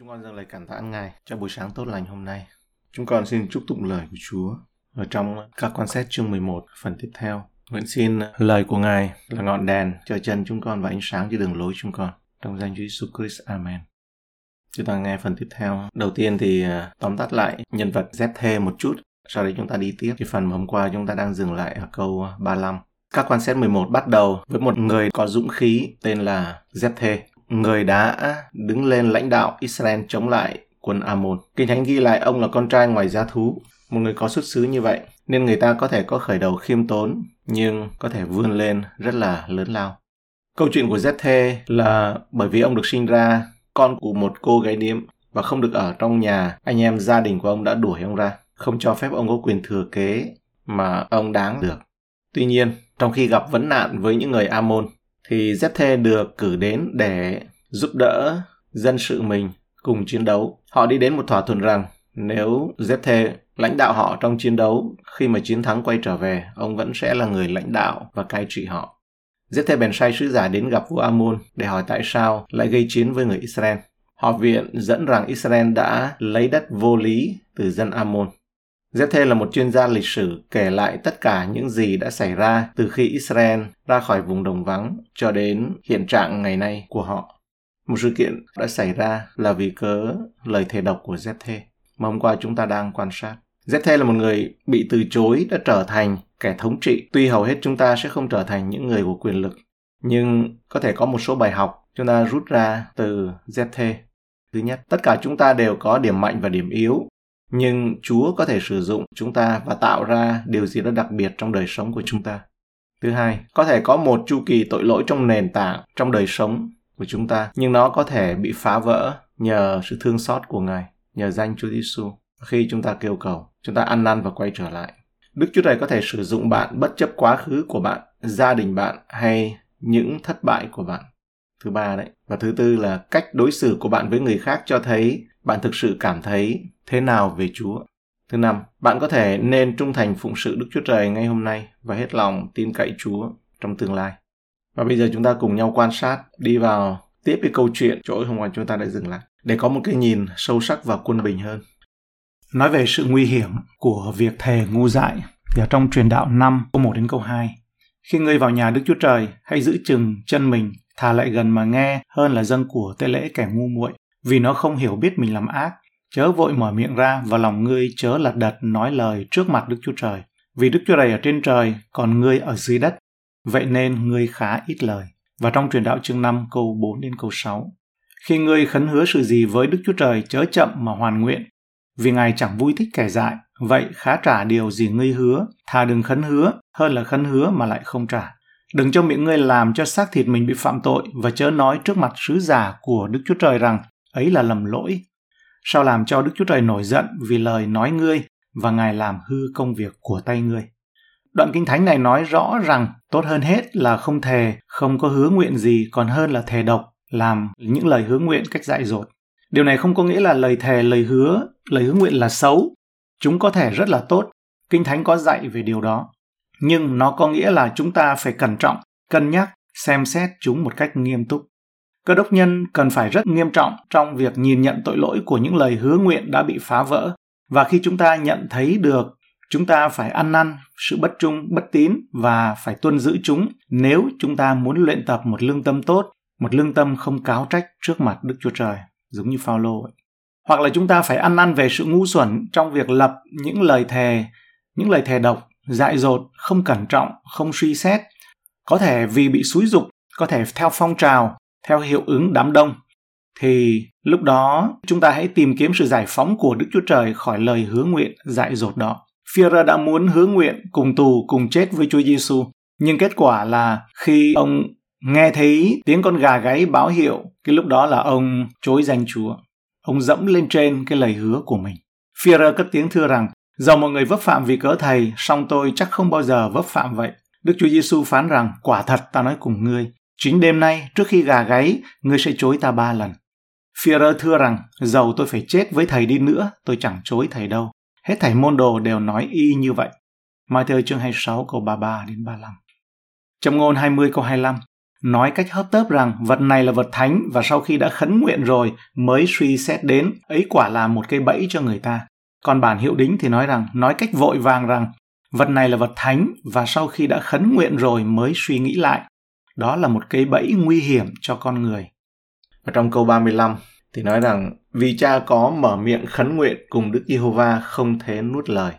Chúng con dâng lời cảm tạ Ngài cho buổi sáng tốt lành hôm nay. Chúng con xin chúc tụng lời của Chúa ở trong các quan xét chương 11 phần tiếp theo. Nguyện xin lời của Ngài là ngọn đèn cho chân chúng con và ánh sáng cho đường lối chúng con. Trong danh Chúa Jesus Christ. Amen. Chúng ta nghe phần tiếp theo. Đầu tiên thì à, tóm tắt lại nhân vật Zeth một chút. Sau đấy chúng ta đi tiếp. Cái phần mà hôm qua chúng ta đang dừng lại ở câu 35. Các quan xét 11 bắt đầu với một người có dũng khí tên là Zeth người đã đứng lên lãnh đạo Israel chống lại quân Ammon. Kinh Thánh ghi lại ông là con trai ngoài gia thú, một người có xuất xứ như vậy, nên người ta có thể có khởi đầu khiêm tốn, nhưng có thể vươn lên rất là lớn lao. Câu chuyện của Zeth là bởi vì ông được sinh ra con của một cô gái điếm và không được ở trong nhà, anh em gia đình của ông đã đuổi ông ra, không cho phép ông có quyền thừa kế mà ông đáng được. Tuy nhiên, trong khi gặp vấn nạn với những người Ammon, thì Zephe được cử đến để giúp đỡ dân sự mình cùng chiến đấu. Họ đi đến một thỏa thuận rằng nếu Zephe lãnh đạo họ trong chiến đấu, khi mà chiến thắng quay trở về, ông vẫn sẽ là người lãnh đạo và cai trị họ. Zephe bèn sai sứ giả đến gặp vua Amun để hỏi tại sao lại gây chiến với người Israel. Họ viện dẫn rằng Israel đã lấy đất vô lý từ dân Ammon. Zethe là một chuyên gia lịch sử kể lại tất cả những gì đã xảy ra từ khi Israel ra khỏi vùng đồng vắng cho đến hiện trạng ngày nay của họ. Một sự kiện đã xảy ra là vì cớ lời thề độc của Zethe mà hôm qua chúng ta đang quan sát. Zethe là một người bị từ chối đã trở thành kẻ thống trị. Tuy hầu hết chúng ta sẽ không trở thành những người của quyền lực, nhưng có thể có một số bài học chúng ta rút ra từ Zethe. Thứ nhất, tất cả chúng ta đều có điểm mạnh và điểm yếu nhưng Chúa có thể sử dụng chúng ta và tạo ra điều gì đó đặc biệt trong đời sống của chúng ta. Thứ hai, có thể có một chu kỳ tội lỗi trong nền tảng trong đời sống của chúng ta, nhưng nó có thể bị phá vỡ nhờ sự thương xót của Ngài, nhờ danh Chúa Giêsu. Khi chúng ta kêu cầu, chúng ta ăn năn và quay trở lại. Đức Chúa Trời có thể sử dụng bạn bất chấp quá khứ của bạn, gia đình bạn hay những thất bại của bạn. Thứ ba đấy. Và thứ tư là cách đối xử của bạn với người khác cho thấy bạn thực sự cảm thấy thế nào về Chúa. Thứ năm, bạn có thể nên trung thành phụng sự Đức Chúa Trời ngay hôm nay và hết lòng tin cậy Chúa trong tương lai. Và bây giờ chúng ta cùng nhau quan sát, đi vào tiếp cái câu chuyện chỗ hôm qua chúng ta đã dừng lại, để có một cái nhìn sâu sắc và quân bình hơn. Nói về sự nguy hiểm của việc thề ngu dại, thì ở trong truyền đạo 5 câu 1 đến câu 2. Khi ngươi vào nhà Đức Chúa Trời, hãy giữ chừng chân mình, thà lại gần mà nghe hơn là dâng của tế lễ kẻ ngu muội, vì nó không hiểu biết mình làm ác, chớ vội mở miệng ra và lòng ngươi chớ lật đật nói lời trước mặt Đức Chúa Trời. Vì Đức Chúa Trời ở trên trời, còn ngươi ở dưới đất. Vậy nên ngươi khá ít lời. Và trong truyền đạo chương 5 câu 4 đến câu 6. Khi ngươi khấn hứa sự gì với Đức Chúa Trời chớ chậm mà hoàn nguyện. Vì Ngài chẳng vui thích kẻ dại, vậy khá trả điều gì ngươi hứa, thà đừng khấn hứa hơn là khấn hứa mà lại không trả. Đừng cho miệng ngươi làm cho xác thịt mình bị phạm tội và chớ nói trước mặt sứ giả của Đức Chúa Trời rằng ấy là lầm lỗi sao làm cho Đức Chúa Trời nổi giận vì lời nói ngươi và Ngài làm hư công việc của tay ngươi. Đoạn kinh thánh này nói rõ rằng tốt hơn hết là không thề, không có hứa nguyện gì còn hơn là thề độc, làm những lời hứa nguyện cách dại dột. Điều này không có nghĩa là lời thề, lời hứa, lời hứa nguyện là xấu. Chúng có thể rất là tốt. Kinh thánh có dạy về điều đó. Nhưng nó có nghĩa là chúng ta phải cẩn trọng, cân nhắc, xem xét chúng một cách nghiêm túc. Cơ đốc nhân cần phải rất nghiêm trọng trong việc nhìn nhận tội lỗi của những lời hứa nguyện đã bị phá vỡ. Và khi chúng ta nhận thấy được, chúng ta phải ăn năn sự bất trung, bất tín và phải tuân giữ chúng nếu chúng ta muốn luyện tập một lương tâm tốt, một lương tâm không cáo trách trước mặt Đức Chúa Trời, giống như Phaolô ấy. Hoặc là chúng ta phải ăn năn về sự ngu xuẩn trong việc lập những lời thề, những lời thề độc, dại dột, không cẩn trọng, không suy xét, có thể vì bị xúi dục, có thể theo phong trào theo hiệu ứng đám đông thì lúc đó chúng ta hãy tìm kiếm sự giải phóng của Đức Chúa Trời khỏi lời hứa nguyện dại dột đó. Führer đã muốn hứa nguyện cùng tù cùng chết với Chúa Giêsu, nhưng kết quả là khi ông nghe thấy tiếng con gà gáy báo hiệu, cái lúc đó là ông chối danh Chúa. Ông dẫm lên trên cái lời hứa của mình. Führer cất tiếng thưa rằng, dầu mọi người vấp phạm vì cớ thầy, song tôi chắc không bao giờ vấp phạm vậy. Đức Chúa Giêsu phán rằng, quả thật ta nói cùng ngươi, Chính đêm nay, trước khi gà gáy, ngươi sẽ chối ta ba lần. Führer thưa rằng, dầu tôi phải chết với thầy đi nữa, tôi chẳng chối thầy đâu. Hết thầy môn đồ đều nói y như vậy. Mai chương 26 câu 33 đến 35. Trong ngôn 20 câu 25, nói cách hấp tấp rằng vật này là vật thánh và sau khi đã khấn nguyện rồi mới suy xét đến, ấy quả là một cái bẫy cho người ta. Còn bản hiệu đính thì nói rằng, nói cách vội vàng rằng, vật này là vật thánh và sau khi đã khấn nguyện rồi mới suy nghĩ lại. Đó là một cây bẫy nguy hiểm cho con người. Và trong câu 35 thì nói rằng, vì cha có mở miệng khấn nguyện cùng Đức Giê-hô-va không thể nuốt lời.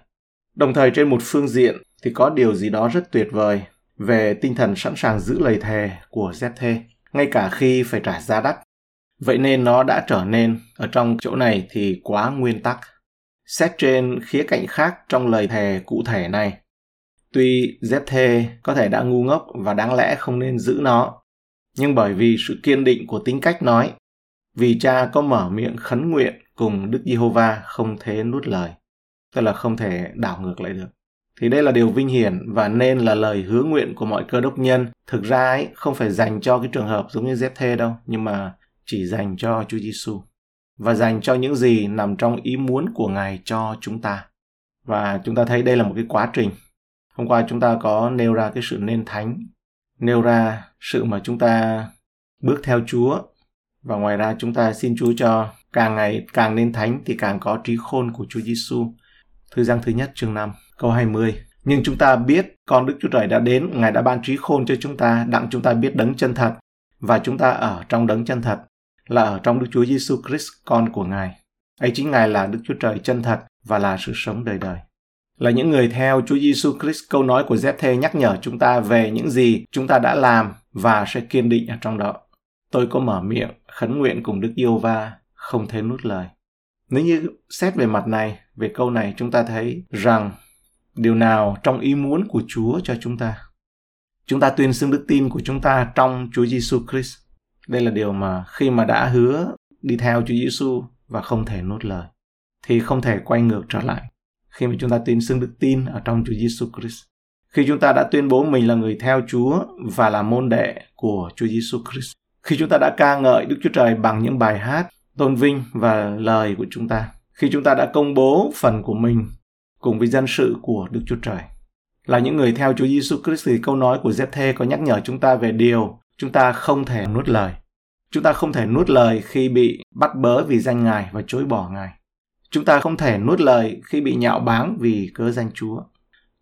Đồng thời trên một phương diện thì có điều gì đó rất tuyệt vời về tinh thần sẵn sàng giữ lời thề của Zeth, ngay cả khi phải trả giá đắt. Vậy nên nó đã trở nên, ở trong chỗ này thì quá nguyên tắc. Xét trên khía cạnh khác trong lời thề cụ thể này, tuy Zeth có thể đã ngu ngốc và đáng lẽ không nên giữ nó, nhưng bởi vì sự kiên định của tính cách nói, vì cha có mở miệng khấn nguyện cùng Đức Giê-hô-va không thể nuốt lời, tức là không thể đảo ngược lại được. Thì đây là điều vinh hiển và nên là lời hứa nguyện của mọi cơ đốc nhân. Thực ra ấy không phải dành cho cái trường hợp giống như Dép Thê đâu, nhưng mà chỉ dành cho Chúa Giêsu và dành cho những gì nằm trong ý muốn của Ngài cho chúng ta. Và chúng ta thấy đây là một cái quá trình. Hôm qua chúng ta có nêu ra cái sự nên thánh, nêu ra sự mà chúng ta bước theo Chúa và ngoài ra chúng ta xin Chúa cho càng ngày càng nên thánh thì càng có trí khôn của Chúa Giêsu. Thư giang thứ nhất chương 5. Câu 20. Nhưng chúng ta biết con Đức Chúa Trời đã đến, Ngài đã ban trí khôn cho chúng ta, đặng chúng ta biết đấng chân thật, và chúng ta ở trong đấng chân thật, là ở trong Đức Chúa Giêsu Christ, con của Ngài. Ấy chính Ngài là Đức Chúa Trời chân thật và là sự sống đời đời. Là những người theo Chúa Giêsu Christ, câu nói của Zeph nhắc nhở chúng ta về những gì chúng ta đã làm và sẽ kiên định ở trong đó. Tôi có mở miệng, khấn nguyện cùng Đức Yêu Va, không thể nuốt lời. Nếu như xét về mặt này, về câu này chúng ta thấy rằng điều nào trong ý muốn của Chúa cho chúng ta. Chúng ta tuyên xưng đức tin của chúng ta trong Chúa Giêsu Christ. Đây là điều mà khi mà đã hứa đi theo Chúa Giêsu và không thể nuốt lời, thì không thể quay ngược trở lại. Khi mà chúng ta tin xưng đức tin ở trong Chúa Giêsu Christ. Khi chúng ta đã tuyên bố mình là người theo Chúa và là môn đệ của Chúa Giêsu Christ. Khi chúng ta đã ca ngợi Đức Chúa Trời bằng những bài hát tôn vinh và lời của chúng ta. Khi chúng ta đã công bố phần của mình cùng với dân sự của Đức Chúa Trời. Là những người theo Chúa Giêsu Christ thì câu nói của Giê-thê có nhắc nhở chúng ta về điều chúng ta không thể nuốt lời. Chúng ta không thể nuốt lời khi bị bắt bớ vì danh Ngài và chối bỏ Ngài. Chúng ta không thể nuốt lời khi bị nhạo báng vì cớ danh Chúa.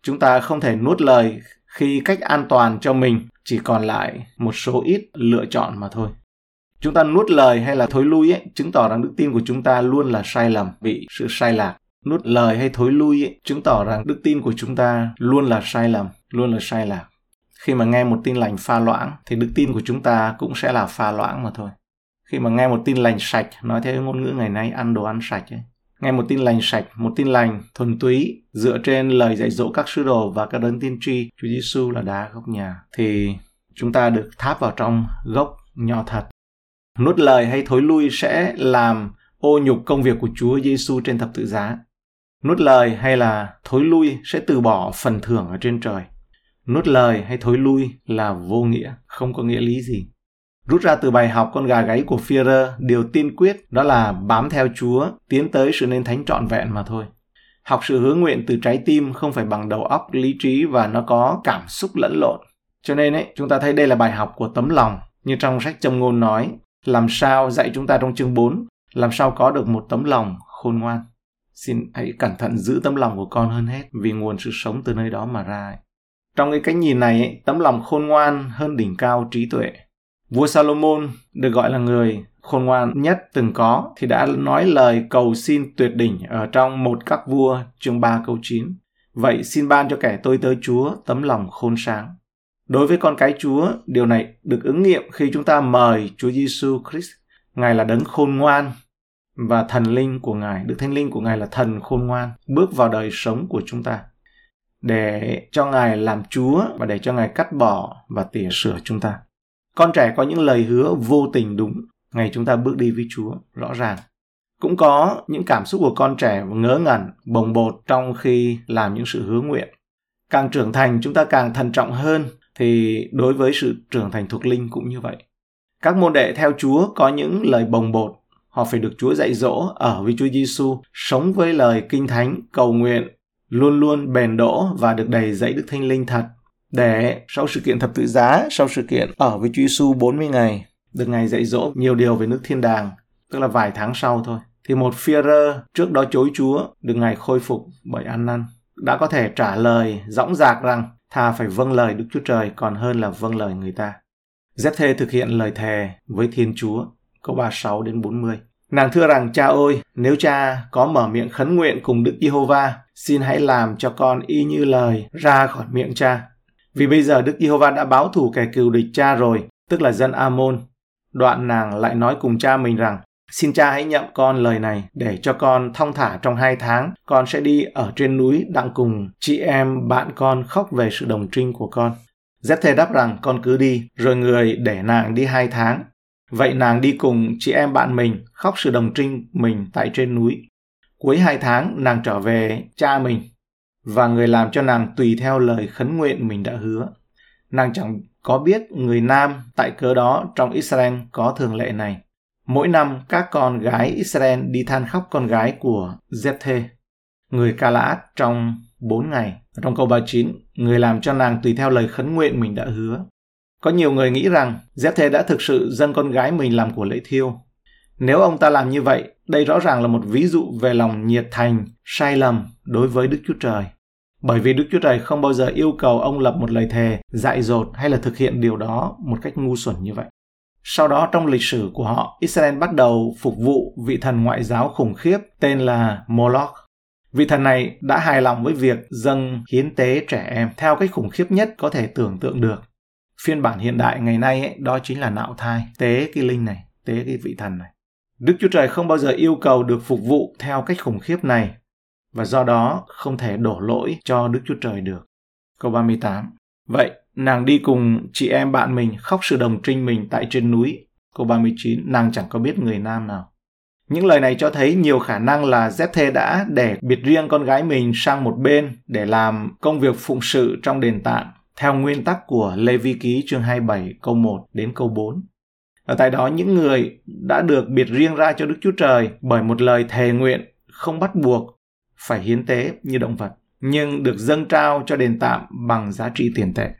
Chúng ta không thể nuốt lời khi cách an toàn cho mình chỉ còn lại một số ít lựa chọn mà thôi. Chúng ta nuốt lời hay là thối lui ấy, chứng tỏ rằng đức tin của chúng ta luôn là sai lầm, bị sự sai lạc nuốt lời hay thối lui ấy, chứng tỏ rằng đức tin của chúng ta luôn là sai lầm, luôn là sai lạc. Khi mà nghe một tin lành pha loãng thì đức tin của chúng ta cũng sẽ là pha loãng mà thôi. Khi mà nghe một tin lành sạch, nói theo ngôn ngữ ngày nay ăn đồ ăn sạch ấy, nghe một tin lành sạch, một tin lành thuần túy dựa trên lời dạy dỗ các sứ đồ và các đấng tiên tri, Chúa Giêsu là đá gốc nhà thì chúng ta được tháp vào trong gốc nho thật. Nuốt lời hay thối lui sẽ làm ô nhục công việc của Chúa Giêsu trên thập tự giá nuốt lời hay là thối lui sẽ từ bỏ phần thưởng ở trên trời nuốt lời hay thối lui là vô nghĩa, không có nghĩa lý gì. Rút ra từ bài học con gà gáy của Führer, điều tiên quyết đó là bám theo Chúa, tiến tới sự nên thánh trọn vẹn mà thôi. Học sự hứa nguyện từ trái tim không phải bằng đầu óc, lý trí và nó có cảm xúc lẫn lộn. Cho nên ấy, chúng ta thấy đây là bài học của tấm lòng, như trong sách châm ngôn nói, làm sao dạy chúng ta trong chương 4 làm sao có được một tấm lòng khôn ngoan? Xin hãy cẩn thận giữ tấm lòng của con hơn hết vì nguồn sự sống từ nơi đó mà ra. Trong cái cách nhìn này, tấm lòng khôn ngoan hơn đỉnh cao trí tuệ. Vua Salomon được gọi là người khôn ngoan nhất từng có thì đã nói lời cầu xin tuyệt đỉnh ở trong một các vua chương 3 câu 9. Vậy xin ban cho kẻ tôi tới Chúa tấm lòng khôn sáng. Đối với con cái Chúa, điều này được ứng nghiệm khi chúng ta mời Chúa Giêsu Christ, Ngài là đấng khôn ngoan, và thần linh của Ngài, Đức Thánh Linh của Ngài là thần khôn ngoan, bước vào đời sống của chúng ta để cho Ngài làm Chúa và để cho Ngài cắt bỏ và tỉa sửa chúng ta. Con trẻ có những lời hứa vô tình đúng ngày chúng ta bước đi với Chúa, rõ ràng. Cũng có những cảm xúc của con trẻ ngớ ngẩn, bồng bột trong khi làm những sự hứa nguyện. Càng trưởng thành chúng ta càng thận trọng hơn thì đối với sự trưởng thành thuộc linh cũng như vậy. Các môn đệ theo Chúa có những lời bồng bột Họ phải được Chúa dạy dỗ ở với Chúa Giêsu, sống với lời kinh thánh, cầu nguyện, luôn luôn bền đỗ và được đầy dẫy Đức Thánh Linh thật. để sau sự kiện thập tự giá, sau sự kiện ở với Chúa Giêsu 40 ngày, được Ngài dạy dỗ nhiều điều về nước thiên đàng, tức là vài tháng sau thôi. Thì một phi rơ trước đó chối Chúa được Ngài khôi phục bởi ăn năn đã có thể trả lời dõng dạc rằng thà phải vâng lời Đức Chúa Trời còn hơn là vâng lời người ta. Giáp thê thực hiện lời thề với Thiên Chúa, câu 36 đến 40. Nàng thưa rằng, cha ơi, nếu cha có mở miệng khấn nguyện cùng Đức Giê-hô-va, xin hãy làm cho con y như lời ra khỏi miệng cha. Vì bây giờ Đức Giê-hô-va đã báo thù kẻ cừu địch cha rồi, tức là dân amôn Đoạn nàng lại nói cùng cha mình rằng, Xin cha hãy nhậm con lời này để cho con thong thả trong hai tháng. Con sẽ đi ở trên núi đặng cùng chị em bạn con khóc về sự đồng trinh của con. Giáp thề đáp rằng con cứ đi, rồi người để nàng đi hai tháng. Vậy nàng đi cùng chị em bạn mình khóc sự đồng trinh mình tại trên núi. Cuối hai tháng nàng trở về cha mình và người làm cho nàng tùy theo lời khấn nguyện mình đã hứa. Nàng chẳng có biết người nam tại cớ đó trong Israel có thường lệ này. Mỗi năm các con gái Israel đi than khóc con gái của Zephe, người Calaat trong 4 ngày. Trong câu 39, người làm cho nàng tùy theo lời khấn nguyện mình đã hứa. Có nhiều người nghĩ rằng Zephe đã thực sự dâng con gái mình làm của lễ thiêu. Nếu ông ta làm như vậy, đây rõ ràng là một ví dụ về lòng nhiệt thành, sai lầm đối với Đức Chúa Trời. Bởi vì Đức Chúa Trời không bao giờ yêu cầu ông lập một lời thề, dại dột hay là thực hiện điều đó một cách ngu xuẩn như vậy. Sau đó trong lịch sử của họ, Israel bắt đầu phục vụ vị thần ngoại giáo khủng khiếp tên là Moloch. Vị thần này đã hài lòng với việc dâng hiến tế trẻ em theo cách khủng khiếp nhất có thể tưởng tượng được. Phiên bản hiện đại ngày nay ấy, đó chính là nạo thai, tế cái linh này, tế cái vị thần này. Đức Chúa Trời không bao giờ yêu cầu được phục vụ theo cách khủng khiếp này và do đó không thể đổ lỗi cho Đức Chúa Trời được. Câu 38 Vậy, nàng đi cùng chị em bạn mình khóc sự đồng trinh mình tại trên núi. Câu 39, nàng chẳng có biết người nam nào. Những lời này cho thấy nhiều khả năng là Zethê đã để biệt riêng con gái mình sang một bên để làm công việc phụng sự trong đền tạng theo nguyên tắc của Lê Vi Ký chương 27 câu 1 đến câu 4. Ở tại đó, những người đã được biệt riêng ra cho Đức Chúa Trời bởi một lời thề nguyện không bắt buộc phải hiến tế như động vật, nhưng được dâng trao cho đền tạm bằng giá trị tiền tệ.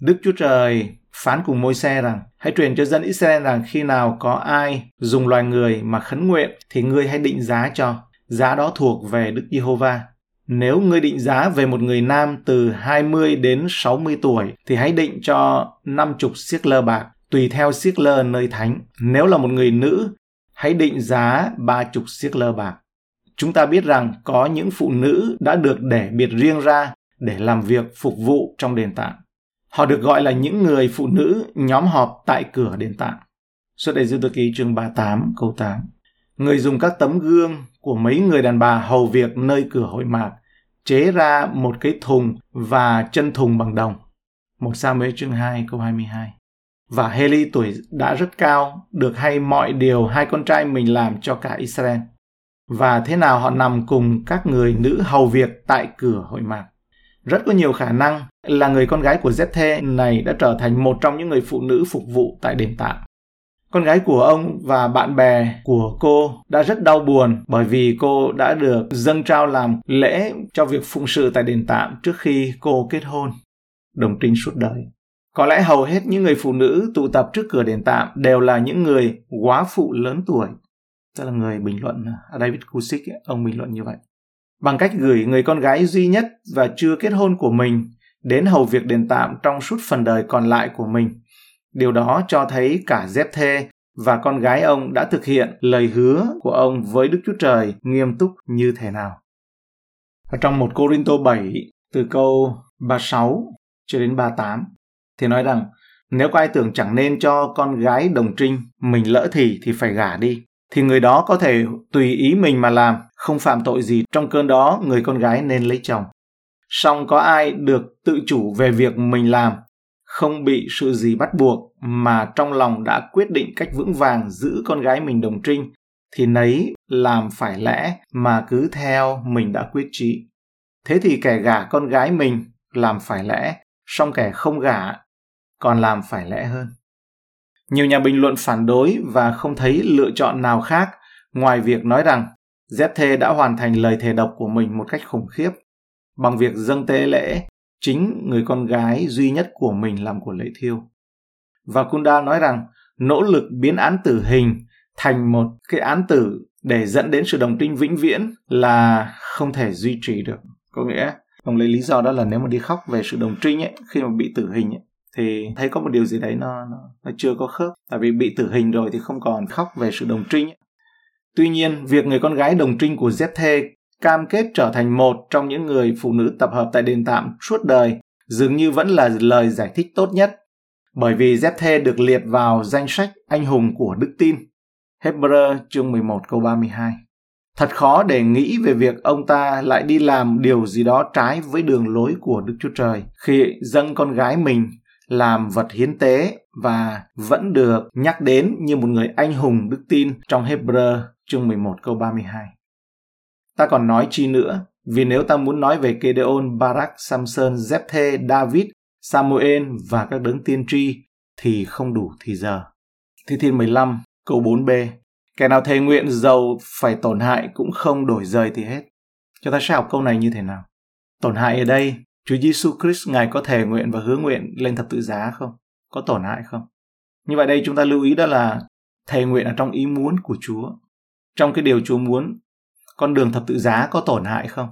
Đức Chúa Trời phán cùng môi xe rằng, hãy truyền cho dân Israel rằng khi nào có ai dùng loài người mà khấn nguyện thì ngươi hãy định giá cho. Giá đó thuộc về Đức Giê-hô-va. Nếu ngươi định giá về một người nam từ 20 đến 60 tuổi thì hãy định cho 50 siết lơ bạc tùy theo siết lơ nơi thánh. Nếu là một người nữ, hãy định giá 30 siết lơ bạc. Chúng ta biết rằng có những phụ nữ đã được để biệt riêng ra để làm việc phục vụ trong đền tạng. Họ được gọi là những người phụ nữ nhóm họp tại cửa đền tạng. Xuất Đại Dương Tự Ký chương 38 câu 8. Người dùng các tấm gương của mấy người đàn bà hầu việc nơi cửa hội mạc, chế ra một cái thùng và chân thùng bằng đồng. Một Samuel chương 2 câu 22. Và Heli tuổi đã rất cao, được hay mọi điều hai con trai mình làm cho cả Israel và thế nào họ nằm cùng các người nữ hầu việc tại cửa hội mạc. Rất có nhiều khả năng là người con gái của Zethe này đã trở thành một trong những người phụ nữ phục vụ tại đền tạm con gái của ông và bạn bè của cô đã rất đau buồn bởi vì cô đã được dâng trao làm lễ cho việc phụng sự tại đền tạm trước khi cô kết hôn, đồng trinh suốt đời. Có lẽ hầu hết những người phụ nữ tụ tập trước cửa đền tạm đều là những người quá phụ lớn tuổi tức là người bình luận David Kusick ông bình luận như vậy bằng cách gửi người con gái duy nhất và chưa kết hôn của mình đến hầu việc đền tạm trong suốt phần đời còn lại của mình. Điều đó cho thấy cả Dép Thê và con gái ông đã thực hiện lời hứa của ông với Đức Chúa Trời nghiêm túc như thế nào. Ở trong một Corinto 7 từ câu 36 cho đến 38 thì nói rằng nếu có ai tưởng chẳng nên cho con gái đồng trinh mình lỡ thì thì phải gả đi thì người đó có thể tùy ý mình mà làm, không phạm tội gì trong cơn đó người con gái nên lấy chồng. Song có ai được tự chủ về việc mình làm, không bị sự gì bắt buộc mà trong lòng đã quyết định cách vững vàng giữ con gái mình đồng trinh, thì nấy làm phải lẽ mà cứ theo mình đã quyết trí. Thế thì kẻ gả con gái mình làm phải lẽ, song kẻ không gả còn làm phải lẽ hơn. Nhiều nhà bình luận phản đối và không thấy lựa chọn nào khác ngoài việc nói rằng ZT đã hoàn thành lời thề độc của mình một cách khủng khiếp bằng việc dâng tế lễ chính người con gái duy nhất của mình làm của lễ thiêu. Và Kunda nói rằng nỗ lực biến án tử hình thành một cái án tử để dẫn đến sự đồng trinh vĩnh viễn là không thể duy trì được. Có nghĩa, ông lấy lý do đó là nếu mà đi khóc về sự đồng trinh ấy, khi mà bị tử hình ấy, thì thấy có một điều gì đấy nó, nó, nó chưa có khớp. Tại vì bị tử hình rồi thì không còn khóc về sự đồng trinh ấy. Tuy nhiên, việc người con gái đồng trinh của Zephe cam kết trở thành một trong những người phụ nữ tập hợp tại đền tạm suốt đời, dường như vẫn là lời giải thích tốt nhất bởi vì Zephe được liệt vào danh sách anh hùng của đức tin. Hebrew chương 11 câu 32. Thật khó để nghĩ về việc ông ta lại đi làm điều gì đó trái với đường lối của Đức Chúa Trời, khi dâng con gái mình làm vật hiến tế và vẫn được nhắc đến như một người anh hùng đức tin trong Hebrew chương 11 câu 32. Ta còn nói chi nữa, vì nếu ta muốn nói về Gedeon, Barak, Samson, Jephthê, David, Samuel và các đấng tiên tri thì không đủ thì giờ. Thi Thiên 15, câu 4b. Kẻ nào thề nguyện giàu phải tổn hại cũng không đổi rời thì hết. Cho ta sẽ học câu này như thế nào? Tổn hại ở đây, Chúa Giêsu Christ Ngài có thề nguyện và hứa nguyện lên thập tự giá không? Có tổn hại không? Như vậy đây chúng ta lưu ý đó là thề nguyện ở trong ý muốn của Chúa. Trong cái điều Chúa muốn, con đường thập tự giá có tổn hại không?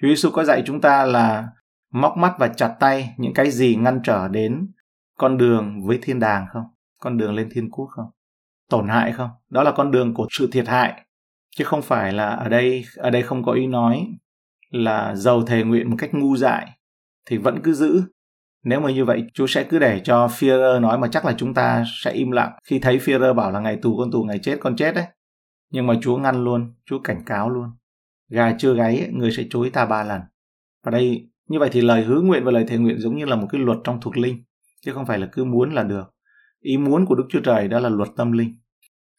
Chúa Giêsu có dạy chúng ta là móc mắt và chặt tay những cái gì ngăn trở đến con đường với thiên đàng không? Con đường lên thiên quốc không? Tổn hại không? Đó là con đường của sự thiệt hại. Chứ không phải là ở đây ở đây không có ý nói là giàu thề nguyện một cách ngu dại thì vẫn cứ giữ. Nếu mà như vậy, Chúa sẽ cứ để cho Führer nói mà chắc là chúng ta sẽ im lặng khi thấy Führer bảo là ngày tù con tù, ngày chết con chết đấy. Nhưng mà Chúa ngăn luôn, Chúa cảnh cáo luôn. Gà chưa gáy, người sẽ chối ta ba lần. Và đây, như vậy thì lời hứa nguyện và lời thề nguyện giống như là một cái luật trong thuộc linh, chứ không phải là cứ muốn là được. Ý muốn của Đức Chúa Trời đó là luật tâm linh.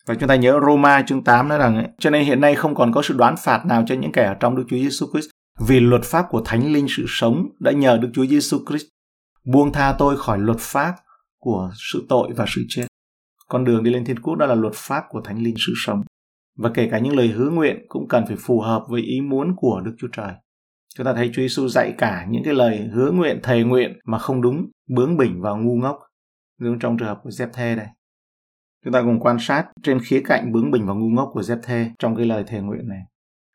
Và chúng ta nhớ Roma chương 8 nói rằng ấy, cho nên hiện nay không còn có sự đoán phạt nào cho những kẻ ở trong Đức Chúa Giêsu Christ vì luật pháp của Thánh Linh sự sống đã nhờ Đức Chúa Giêsu Christ buông tha tôi khỏi luật pháp của sự tội và sự chết. Con đường đi lên thiên quốc đó là luật pháp của Thánh Linh sự sống. Và kể cả những lời hứa nguyện cũng cần phải phù hợp với ý muốn của Đức Chúa Trời. Chúng ta thấy Chúa Giêsu dạy cả những cái lời hứa nguyện, thề nguyện mà không đúng, bướng bỉnh và ngu ngốc. Giống trong trường hợp của Zepthê đây. Chúng ta cùng quan sát trên khía cạnh bướng bỉnh và ngu ngốc của Zepthê trong cái lời thề nguyện này.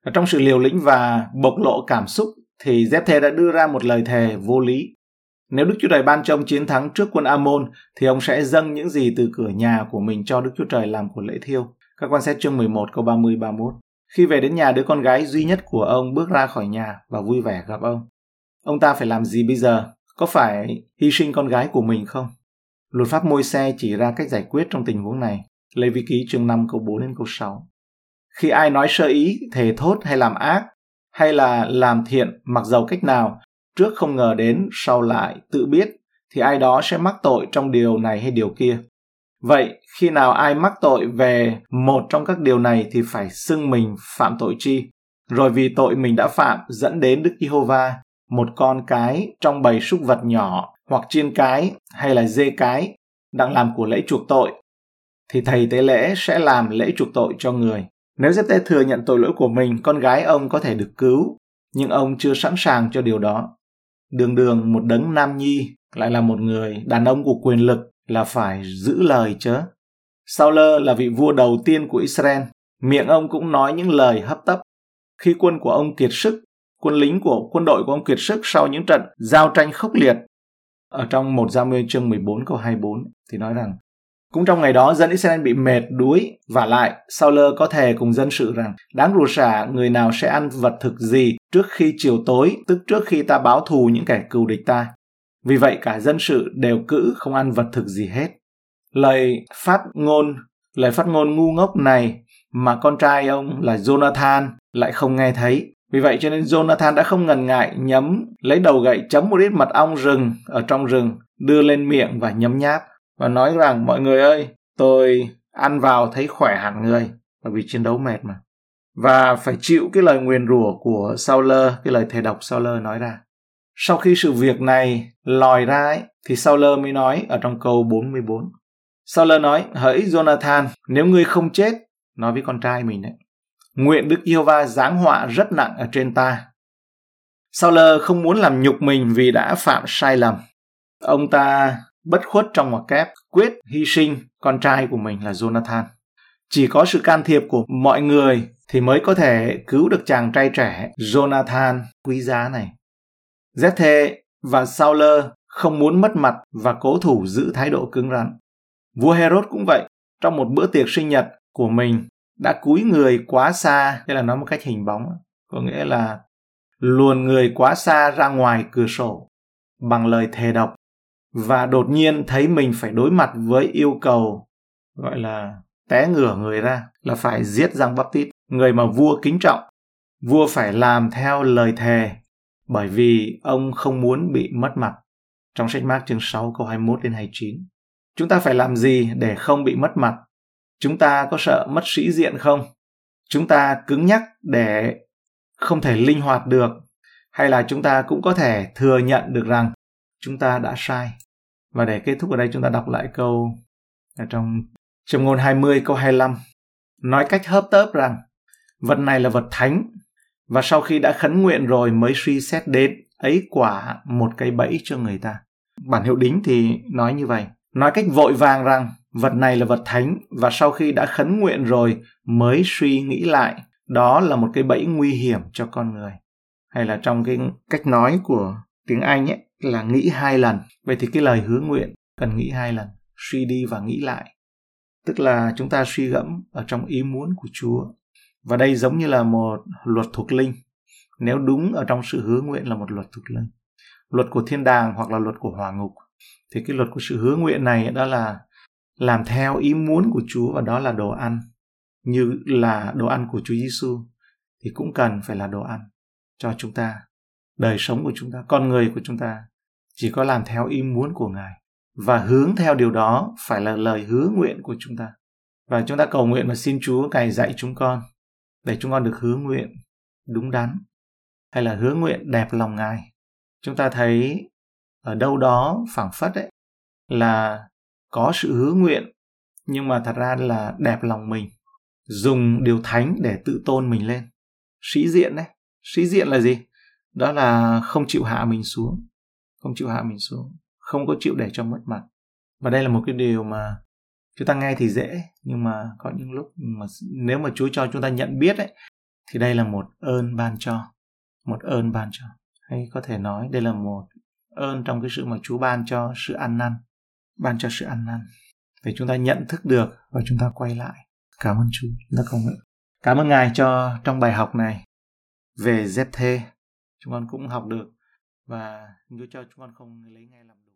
Ở trong sự liều lĩnh và bộc lộ cảm xúc thì Zepthê đã đưa ra một lời thề vô lý. Nếu Đức Chúa Trời ban cho ông chiến thắng trước quân Amon thì ông sẽ dâng những gì từ cửa nhà của mình cho Đức Chúa Trời làm của lễ thiêu. Các quan xét chương 11 câu 30 31. Khi về đến nhà đứa con gái duy nhất của ông bước ra khỏi nhà và vui vẻ gặp ông. Ông ta phải làm gì bây giờ? Có phải hy sinh con gái của mình không? Luật pháp môi xe chỉ ra cách giải quyết trong tình huống này. Lê Vi Ký chương 5 câu 4 đến câu 6. Khi ai nói sơ ý, thề thốt hay làm ác, hay là làm thiện mặc dầu cách nào, trước không ngờ đến, sau lại tự biết, thì ai đó sẽ mắc tội trong điều này hay điều kia. Vậy, khi nào ai mắc tội về một trong các điều này thì phải xưng mình phạm tội chi, rồi vì tội mình đã phạm dẫn đến Đức Giê-hô-va, một con cái trong bầy súc vật nhỏ hoặc chiên cái hay là dê cái đang làm của lễ chuộc tội, thì thầy tế lễ sẽ làm lễ chuộc tội cho người. Nếu giê thừa nhận tội lỗi của mình, con gái ông có thể được cứu, nhưng ông chưa sẵn sàng cho điều đó. Đường đường một đấng nam nhi lại là một người đàn ông của quyền lực là phải giữ lời chớ. Saul là vị vua đầu tiên của Israel, miệng ông cũng nói những lời hấp tấp. Khi quân của ông kiệt sức, quân lính của quân đội của ông kiệt sức sau những trận giao tranh khốc liệt, ở trong một gia nguyên chương 14 câu 24 thì nói rằng cũng trong ngày đó dân Israel bị mệt đuối và lại Saul có thể cùng dân sự rằng đáng rủa xả người nào sẽ ăn vật thực gì trước khi chiều tối tức trước khi ta báo thù những kẻ cừu địch ta vì vậy cả dân sự đều cữ không ăn vật thực gì hết. Lời phát ngôn, lời phát ngôn ngu ngốc này mà con trai ông là Jonathan lại không nghe thấy. Vì vậy cho nên Jonathan đã không ngần ngại nhấm lấy đầu gậy chấm một ít mật ong rừng ở trong rừng đưa lên miệng và nhấm nháp và nói rằng mọi người ơi tôi ăn vào thấy khỏe hẳn người bởi vì chiến đấu mệt mà và phải chịu cái lời nguyền rủa của Sauler cái lời thề độc Sauler nói ra sau khi sự việc này lòi ra ấy, thì Saul mới nói ở trong câu 44. Saul nói, hỡi Jonathan, nếu ngươi không chết, nói với con trai mình đấy, nguyện Đức Yêu Va giáng họa rất nặng ở trên ta. Saul không muốn làm nhục mình vì đã phạm sai lầm. Ông ta bất khuất trong ngoặc kép, quyết hy sinh con trai của mình là Jonathan. Chỉ có sự can thiệp của mọi người thì mới có thể cứu được chàng trai trẻ Jonathan quý giá này. Zethe và Sauler không muốn mất mặt và cố thủ giữ thái độ cứng rắn. Vua Herod cũng vậy, trong một bữa tiệc sinh nhật của mình đã cúi người quá xa, đây là nói một cách hình bóng, có nghĩa là luồn người quá xa ra ngoài cửa sổ bằng lời thề độc và đột nhiên thấy mình phải đối mặt với yêu cầu gọi là té ngửa người ra là phải giết Giăng Baptist, người mà vua kính trọng. Vua phải làm theo lời thề bởi vì ông không muốn bị mất mặt. Trong sách Mark chương 6 câu 21 đến 29. Chúng ta phải làm gì để không bị mất mặt? Chúng ta có sợ mất sĩ diện không? Chúng ta cứng nhắc để không thể linh hoạt được hay là chúng ta cũng có thể thừa nhận được rằng chúng ta đã sai. Và để kết thúc ở đây, chúng ta đọc lại câu ở trong trong ngôn 20 câu 25 nói cách hớp tớp rằng, vật này là vật thánh và sau khi đã khấn nguyện rồi mới suy xét đến ấy quả một cái bẫy cho người ta. Bản hiệu đính thì nói như vậy. Nói cách vội vàng rằng vật này là vật thánh và sau khi đã khấn nguyện rồi mới suy nghĩ lại đó là một cái bẫy nguy hiểm cho con người. Hay là trong cái cách nói của tiếng Anh ấy là nghĩ hai lần. Vậy thì cái lời hứa nguyện cần nghĩ hai lần, suy đi và nghĩ lại. Tức là chúng ta suy gẫm ở trong ý muốn của Chúa. Và đây giống như là một luật thuộc linh. Nếu đúng ở trong sự hứa nguyện là một luật thuộc linh. Luật của thiên đàng hoặc là luật của hỏa ngục. Thì cái luật của sự hứa nguyện này đó là làm theo ý muốn của Chúa và đó là đồ ăn. Như là đồ ăn của Chúa Giêsu thì cũng cần phải là đồ ăn cho chúng ta. Đời sống của chúng ta, con người của chúng ta chỉ có làm theo ý muốn của Ngài và hướng theo điều đó phải là lời hứa nguyện của chúng ta. Và chúng ta cầu nguyện và xin Chúa Ngài dạy chúng con để chúng con được hứa nguyện đúng đắn hay là hứa nguyện đẹp lòng Ngài. Chúng ta thấy ở đâu đó phảng phất ấy là có sự hứa nguyện, nhưng mà thật ra là đẹp lòng mình, dùng điều thánh để tự tôn mình lên. Sĩ diện đấy sĩ diện là gì? Đó là không chịu hạ mình xuống, không chịu hạ mình xuống, không có chịu để cho mất mặt. Và đây là một cái điều mà chúng ta nghe thì dễ, nhưng mà có những lúc mà nếu mà Chúa cho chúng ta nhận biết ấy, thì đây là một ơn ban cho, một ơn ban cho. Hay có thể nói đây là một ơn trong cái sự mà Chúa ban cho sự ăn năn, ban cho sự ăn năn, để chúng ta nhận thức được và chúng ta quay lại. Cảm ơn Chúa đã công cầu nguyện cảm ơn Ngài cho trong bài học này về ZT chúng con cũng học được và Chúa cho chúng con không lấy ngay làm đúng